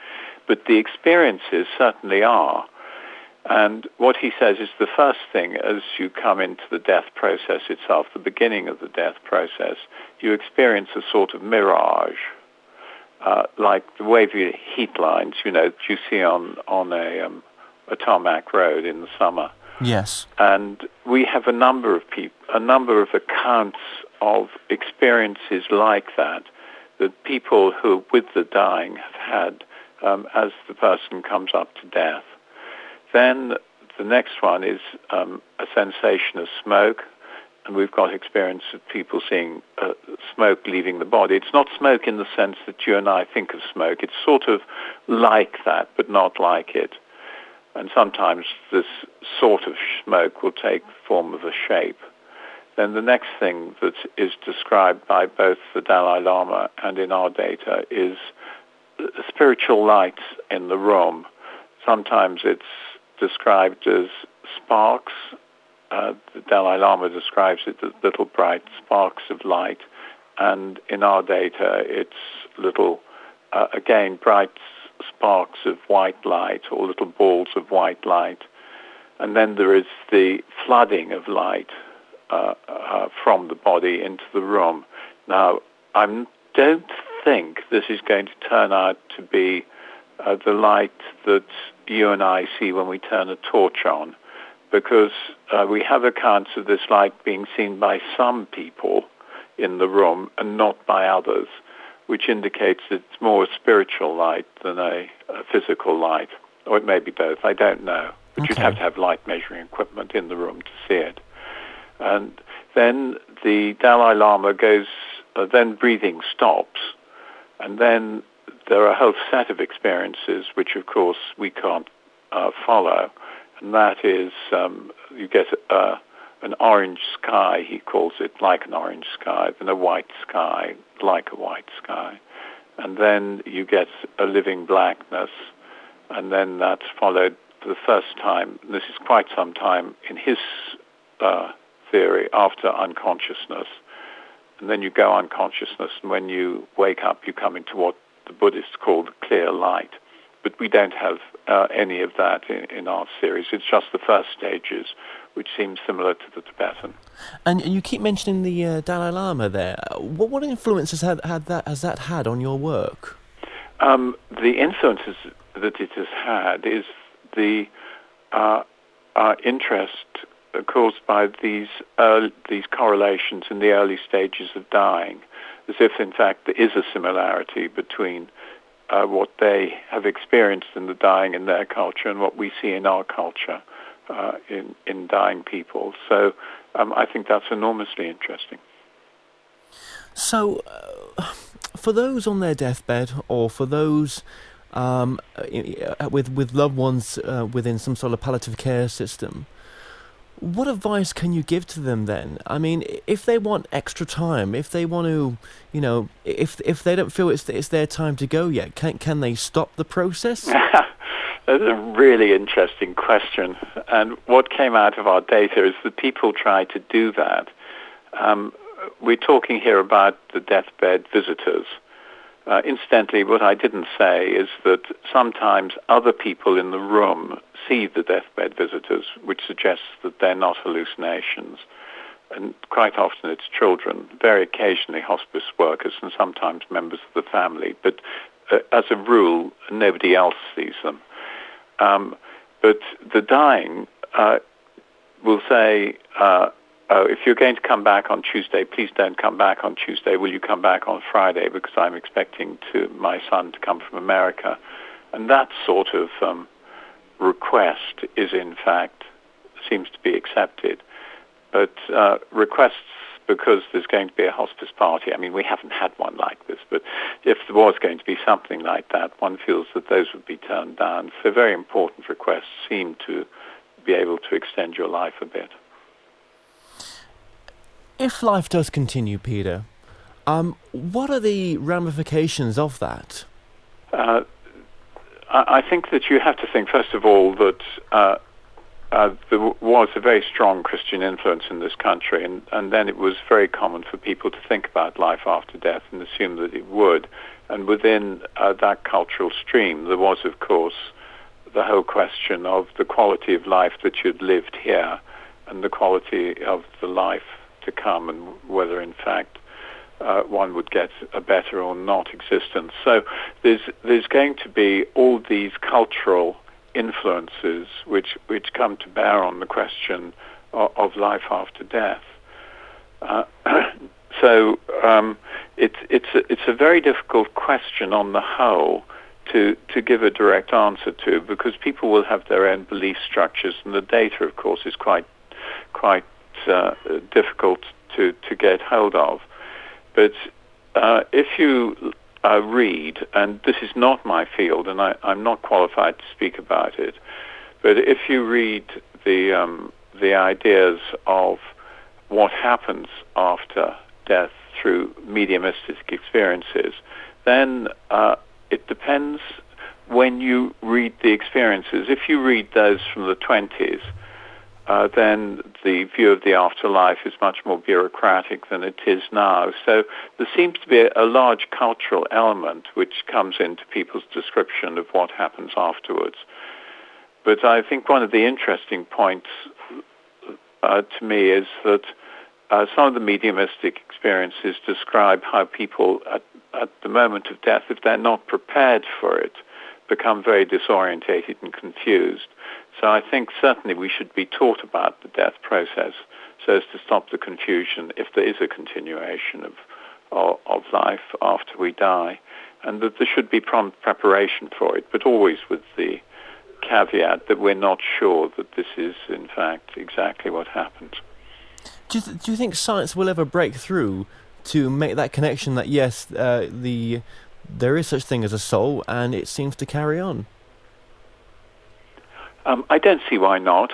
But the experiences certainly are. And what he says is the first thing as you come into the death process itself, the beginning of the death process, you experience a sort of mirage, uh, like the wavy heat lines, you know, that you see on, on a, um, a tarmac road in the summer. Yes. And we have a number of people, a number of accounts of experiences like that, that people who are with the dying have had um, as the person comes up to death. Then the next one is um, a sensation of smoke, and we've got experience of people seeing uh, smoke leaving the body. It's not smoke in the sense that you and I think of smoke. It's sort of like that, but not like it and sometimes this sort of smoke will take the form of a shape. Then the next thing that is described by both the Dalai Lama and in our data is spiritual light in the room. Sometimes it's described as sparks. Uh, the Dalai Lama describes it as little bright sparks of light. And in our data, it's little, uh, again, bright sparks of white light or little balls of white light. And then there is the flooding of light uh, uh, from the body into the room. Now, I don't think this is going to turn out to be uh, the light that you and I see when we turn a torch on, because uh, we have accounts of this light being seen by some people in the room and not by others, which indicates it's more a spiritual light than a, a physical light. Or it may be both, I don't know. But okay. you'd have to have light measuring equipment in the room to see it. And then the Dalai Lama goes, uh, then breathing stops, and then there are a whole set of experiences which, of course, we can't uh, follow, and that is um, you get uh, an orange sky, he calls it, like an orange sky, then a white sky, like a white sky, and then you get a living blackness, and then that's followed for the first time, this is quite some time in his uh, theory, after unconsciousness. And then you go unconsciousness, and when you wake up, you come into what the Buddhists call the clear light. But we don't have uh, any of that in, in, our series. It's just the first stages, which seem similar to the Tibetan. And you keep mentioning the uh, Dalai Lama there. What, what influence has, had, had that, has that had on your work? Um, the influences that it has had is the uh, uh, interest caused by these early, these correlations in the early stages of dying, as if in fact there is a similarity between uh, what they have experienced in the dying in their culture and what we see in our culture uh, in in dying people. So um, I think that's enormously interesting. So, uh, for those on their deathbed, or for those um, with with loved ones uh, within some sort of palliative care system. What advice can you give to them then? I mean, if they want extra time, if they want to, you know, if if they don't feel it's it's their time to go yet, can can they stop the process? [laughs] That's a really interesting question. And what came out of our data is that people try to do that. Um, we're talking here about the deathbed visitors. Uh, incidentally, what I didn't say is that sometimes other people in the room see the deathbed visitors, which suggests that they're not hallucinations. And quite often it's children, very occasionally hospice workers, and sometimes members of the family. But uh, as a rule, nobody else sees them. Um, but the dying uh, will say, uh, oh, if you're going to come back on Tuesday, please don't come back on Tuesday. Will you come back on Friday? Because I'm expecting to my son to come from America. And that sort of um, request is, in fact, seems to be accepted. But uh, requests because there's going to be a hospice party. I mean, we haven't had one like this, but if there was going to be something like that, one feels that those would be turned down. So very important requests seem to be able to extend your life a bit if life does continue, Peter, um, what are the ramifications of that? Uh, I think that you have to think, first of all, that uh, uh, there was a very strong Christian influence in this country, and, and then it was very common for people to think about life after death and assume that it would. And within uh, that cultural stream, there was, of course, the whole question of the quality of life that you'd lived here and the quality of the life to come and whether in fact uh, one would get a better or not existence. So there's there's going to be all these cultural influences which which come to bear on the question of, of life after death. Uh, [clears throat] so um, it's it's a, it's a very difficult question on the whole to to give a direct answer to because people will have their own belief structures and the data, of course, is quite quite uh, difficult to, to get hold of. But uh, if you uh, read, and this is not my field, and I, am not qualified to speak about it, but if you read the um, the ideas of what happens after death through mediumistic experiences, then uh, it depends when you read the experiences. If you read those from the 20s, uh, then the view of the afterlife is much more bureaucratic than it is now. So there seems to be a, large cultural element which comes into people's description of what happens afterwards. But I think one of the interesting points uh, to me is that uh, some of the mediumistic experiences describe how people at at the moment of death, if they're not prepared for it, become very disorientated and confused. So I think certainly we should be taught about the death process so as to stop the confusion if there is a continuation of, of, of life after we die, and that there should be prompt preparation for it, but always with the caveat that we're not sure that this is in fact exactly what happens. Do you, th- do you think science will ever break through to make that connection that yes, uh, the there is such thing as a soul and it seems to carry on? Um, I don't see why not.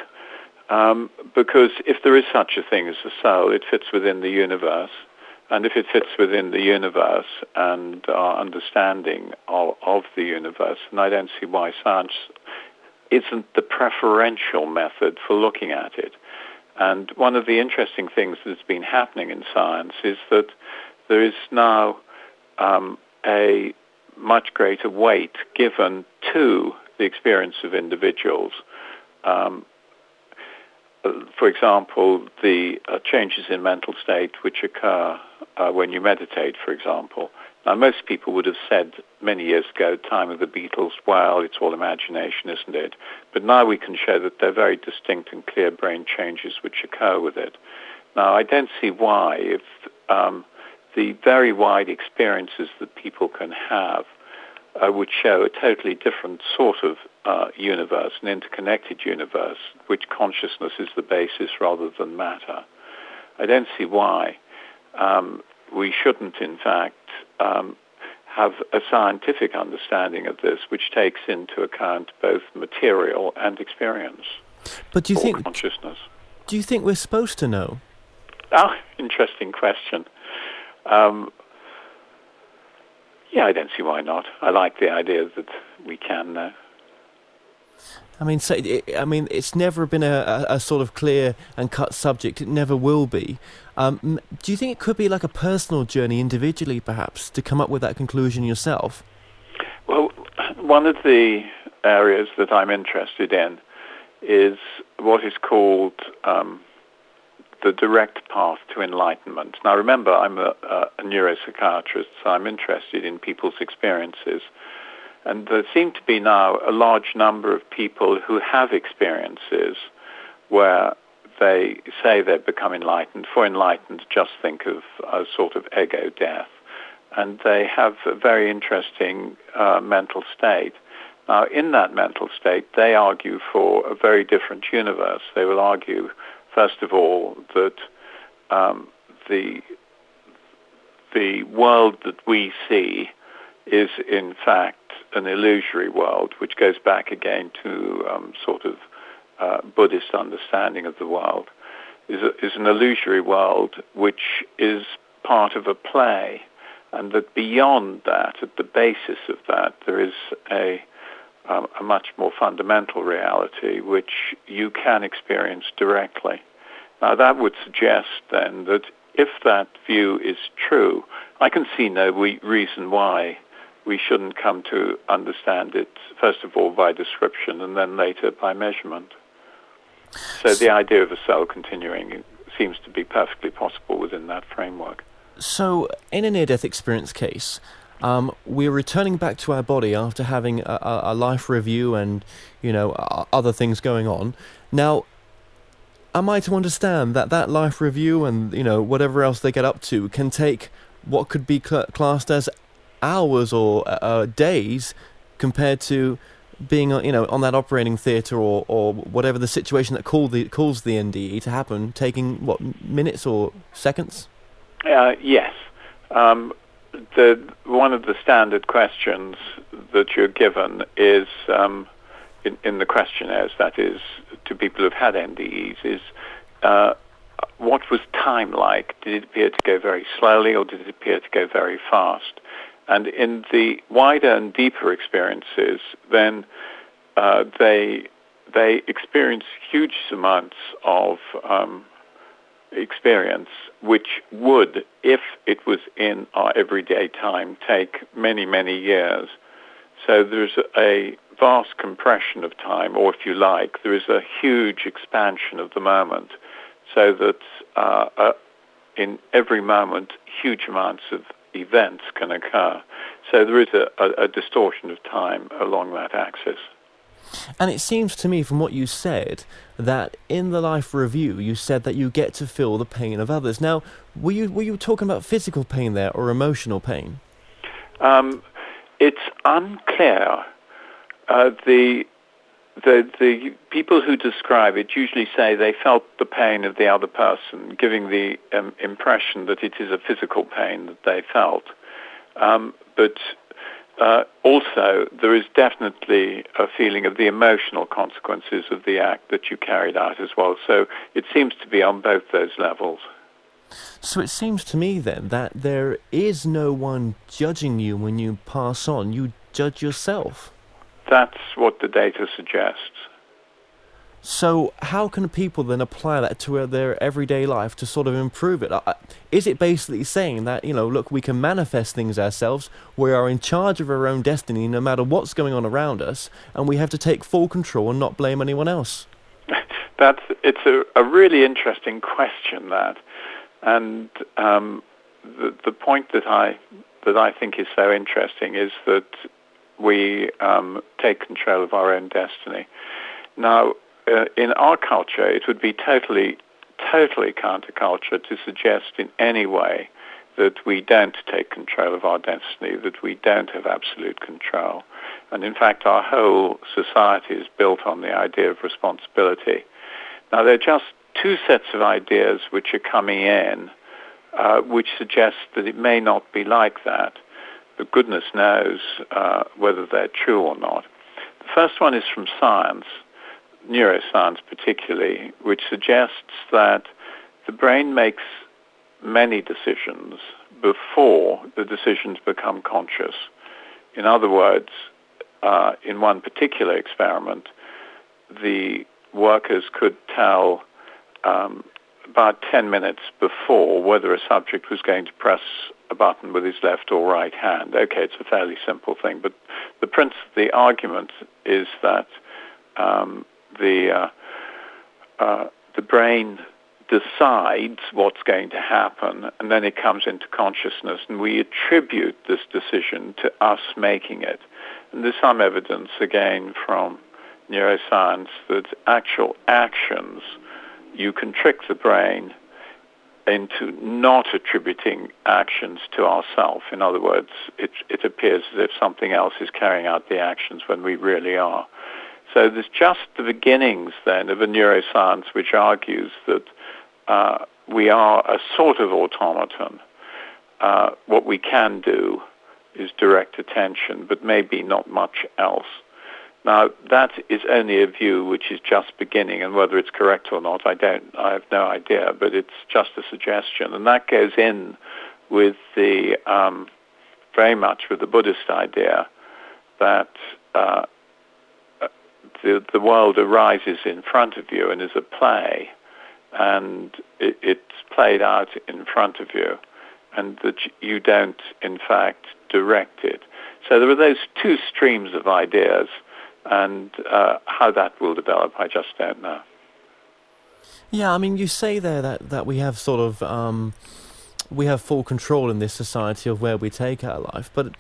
Um, because if there is such a thing as a soul, it fits within the universe. And if it fits within the universe and our understanding of, of the universe, then I don't see why science isn't the preferential method for looking at it. And one of the interesting things that's been happening in science is that there is now um, a much greater weight given to the experience of individuals. Um, for example, the uh, changes in mental state which occur uh, when you meditate, for example. Now, most people would have said many years ago, time of the Beatles, well, it's all imagination, isn't it? But now we can show that there are very distinct and clear brain changes which occur with it. Now, I don't see why, if um, the very wide experiences that people can have uh, would show a totally different sort of uh, universe, an interconnected universe, which consciousness is the basis rather than matter. I don't see why um, we shouldn't, in fact, um, have a scientific understanding of this, which takes into account both material and experience. But do you think consciousness? Do you think we're supposed to know? Ah, interesting question. Um, yeah, I don't see why not. I like the idea that we can know. I mean, so I mean, it's never been a, a, a, sort of clear and cut subject. It never will be. Um, do you think it could be like a personal journey, individually, perhaps, to come up with that conclusion yourself? Well, one of the areas that I'm interested in is what is called um, the direct path to enlightenment. Now, remember, I'm a, a neuropsychiatrist, so I'm interested in people's experiences. And there seem to be now a large number of people who have experiences where they say they've become enlightened. For enlightened, just think of a sort of ego death. And they have a very interesting uh, mental state. Now, in that mental state, they argue for a very different universe. They will argue first of all, that um, the the world that we see is in fact an illusory world, which goes back again to um, sort of uh, Buddhist understanding of the world, is, a, is an illusory world which is part of a play, and that beyond that, at the basis of that, there is a um, a much more fundamental reality which you can experience directly. Now that would suggest then that if that view is true, I can see no re- reason why we shouldn't come to understand it, first of all, by description and then later by measurement. So the idea of a cell continuing seems to be perfectly possible within that framework. So, in a near death experience case, um, we're returning back to our body after having a, a, life review and, you know, other things going on. Now, am I to understand that that life review and you know whatever else they get up to can take what could be cl- classed as hours or uh, uh days compared to being uh, you know on that operating theatre or, or whatever the situation that call the, calls the NDE to happen taking what minutes or seconds? Uh, yes. Um, the one of the standard questions that you're given is um, in, in the questionnaires, that is, to people who've had NDEs, is uh, what was time like? Did it appear to go very slowly or did it appear to go very fast? And in the wider and deeper experiences, then uh, they they experience huge amounts of um, experience, which would, if it was in our everyday time, take many many years. So there's a vast compression of time, or if you like, there is a huge expansion of the moment, so that uh, uh, in every moment, huge amounts of events can occur. So there is a, a, a distortion of time along that axis. And it seems to me, from what you said, that in the life review you said that you get to feel the pain of others. Now, were you were you talking about physical pain there or emotional pain? Um, it's unclear. Uh, the the the people who describe it usually say they felt the pain of the other person, giving the um, impression that it is a physical pain that they felt. Um, but uh, also, there is definitely a feeling of the emotional consequences of the act that you carried out as well. So it seems to be on both those levels. So it seems to me then that there is no one judging you when you pass on. You judge yourself. That's what the data suggests. So how can people then apply that to their everyday life to sort of improve it? Is it basically saying that, you know, look, we can manifest things ourselves, we are in charge of our own destiny no matter what's going on around us, and we have to take full control and not blame anyone else? [laughs] That's, it's a, a really interesting question, that. And um, the, the point that I, that I think is so interesting is that we um, take control of our own destiny. Now, uh, in our culture, it would be totally, totally counterculture to suggest in any way that we don't take control of our destiny, that we don't have absolute control. And in fact, our whole society is built on the idea of responsibility. Now, there are just two sets of ideas which are coming in, uh, which suggest that it may not be like that but goodness knows uh, whether they're true or not. The first one is from science, neuroscience particularly, which suggests that the brain makes many decisions before the decisions become conscious. In other words, uh, in one particular experiment, the workers could tell um, about 10 minutes before whether a subject was going to press a button with his left or right hand. Okay, it's a fairly simple thing, but the prince, the argument is that um, the uh, uh, the brain decides what's going to happen, and then it comes into consciousness, and we attribute this decision to us making it. And there's some evidence, again, from neuroscience that actual actions, you can trick the brain into not attributing actions to ourselves. In other words, it, it appears as if something else is carrying out the actions when we really are. So there's just the beginnings then of a neuroscience which argues that uh, we are a sort of automaton. Uh, what we can do is direct attention, but maybe not much else. Now, that is only a view which is just beginning, and whether it's correct or not, I don't, I have no idea, but it's just a suggestion. And that goes in with the, um, very much with the Buddhist idea that uh, the, the world arises in front of you and is a play, and it, it's played out in front of you, and that you don't, in fact, direct it. So there are those two streams of ideas and uh, how that will develop, I just don't know. Yeah, I mean, you say there that, that we have sort of um, we have full control in this society of where we take our life, but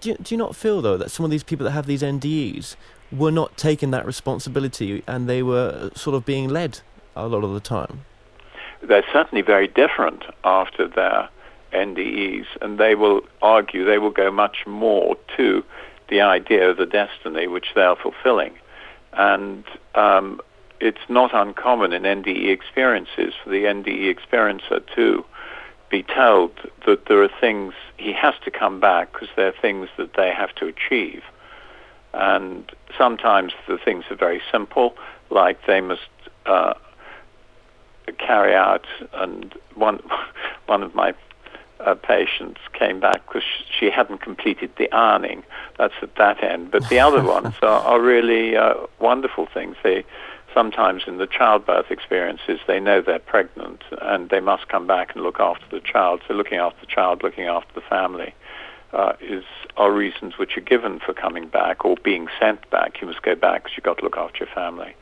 do, do you not feel though that some of these people that have these NDEs were not taking that responsibility and they were sort of being led a lot of the time? They're certainly very different after their NDEs, and they will argue they will go much more to the idea of the destiny which they are fulfilling. And um, it's not uncommon in NDE experiences for the NDE experiencer to be told that there are things, he has to come back because there are things that they have to achieve. And sometimes the things are very simple, like they must uh, carry out, and one, [laughs] one of my uh, patients came back because she hadn't completed the ironing. That's at that end. But the other [laughs] ones are, are really uh, wonderful things. They sometimes in the childbirth experiences they know they're pregnant and they must come back and look after the child. So looking after the child, looking after the family. Uh, is are reasons which are given for coming back or being sent back. You must go back because you've got to look after your family,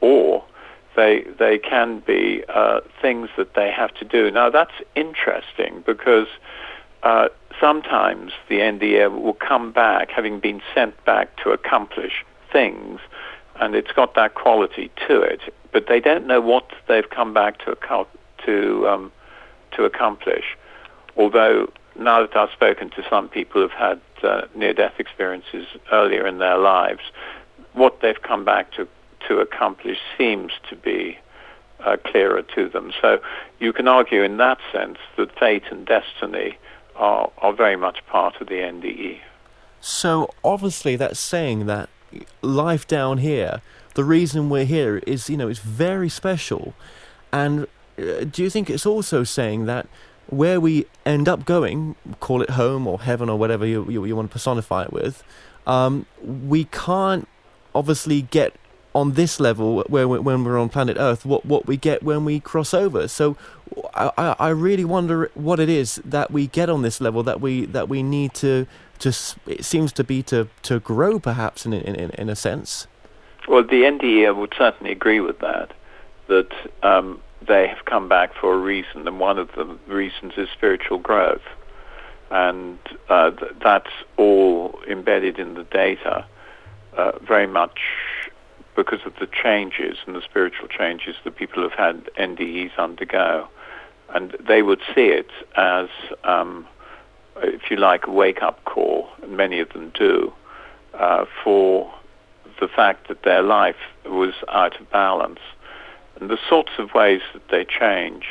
or they they can be uh, things that they have to do. Now that's interesting because uh, sometimes the NDE will come back, having been sent back to accomplish things, and it's got that quality to it. But they don't know what they've come back to to um, to accomplish. Although now that I've spoken to some people who've had uh, near-death experiences earlier in their lives, what they've come back to to accomplish seems to be uh, clearer to them. So you can argue in that sense that fate and destiny are, are very much part of the NDE. So obviously that's saying that life down here, the reason we're here is, you know, it's very special. And uh, do you think it's also saying that where we end up going, call it home or heaven or whatever you, you, you want to personify it with, um, we can't obviously get on this level where when we're on planet Earth what what we get when we cross over. So I, I really wonder what it is that we get on this level that we that we need to to it seems to be to to grow perhaps in in in a sense. Well, the NDE would certainly agree with that. That um, they have come back for a reason, and one of the reasons is spiritual growth, and uh, th- that's all embedded in the data, uh, very much because of the changes and the spiritual changes that people have had NDEs undergo, and they would see it as, um, if you like, a wake-up call, and many of them do, uh, for the fact that their life was out of balance and the sorts of ways that they change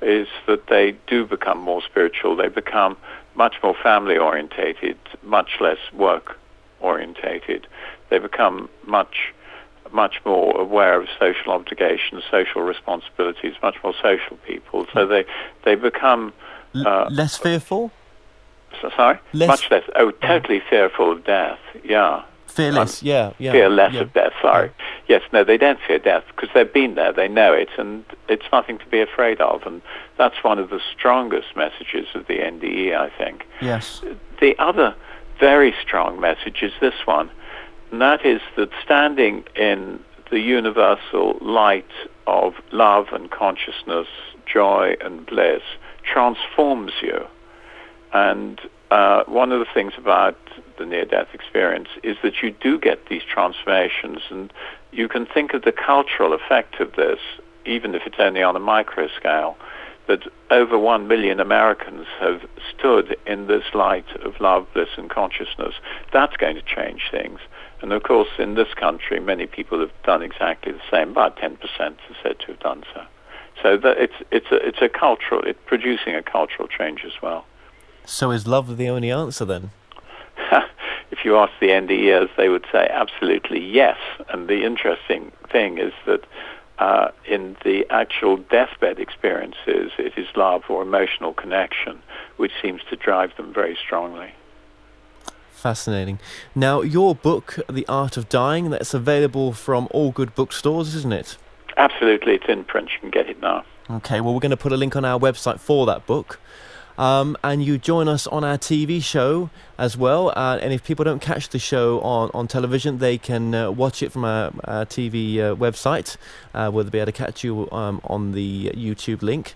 is that they do become more spiritual. They become much more family orientated, much less work orientated. They become much much more aware of social obligations, social responsibilities, much more social people. So they they become uh, less fearful. So, sorry, less much less. Oh, totally fearful of death. Yeah, Fearless, um, yeah, yeah. Fear less yeah. of death, sorry. Yeah. Yes, no, they don't fear death because they've been there, they know it, and it's nothing to be afraid of. And that's one of the strongest messages of the NDE, I think. Yes. The other very strong message is this one, and that is that standing in the universal light of love and consciousness, joy and bliss transforms you. And uh, one of the things about the near-death experience is that you do get these transformations, and you can think of the cultural effect of this, even if it's only on a micro scale, that over one million Americans have stood in this light of love, bliss, and consciousness. That's going to change things. And of course, in this country, many people have done exactly the same. About 10% are said to have done so. So it's, it's, a, it's a cultural, it's producing a cultural change as well. So is love the only answer then? [laughs] if you ask the NDEs, they would say absolutely yes. And the interesting thing is that uh, in the actual deathbed experiences, it is love or emotional connection which seems to drive them very strongly. Fascinating. Now, your book, The Art of Dying, that's available from all good bookstores, isn't it? Absolutely. It's in print. You can get it now. Okay, well, we're going to put a link on our website for that book. Um, and you join us on our TV show as well. Uh, and if people don't catch the show on, on television, they can uh, watch it from our, our TV uh, website, uh, where they'll be able to catch you um, on the YouTube link.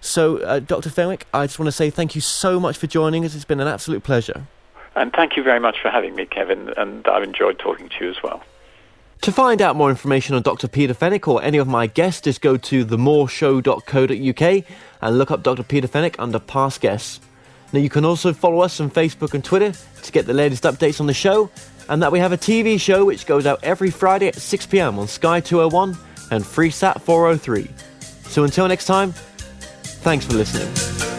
So, uh, Dr. Fenwick, I just want to say thank you so much for joining us. It's been an absolute pleasure. And thank you very much for having me, Kevin. And I've enjoyed talking to you as well. To find out more information on Dr. Peter Fenwick or any of my guests, just go to themoreshow.co.uk and look up Dr. Peter Fenwick under past guests. Now, you can also follow us on Facebook and Twitter to get the latest updates on the show, and that we have a TV show which goes out every Friday at 6 pm on Sky 201 and FreeSat 403. So until next time, thanks for listening.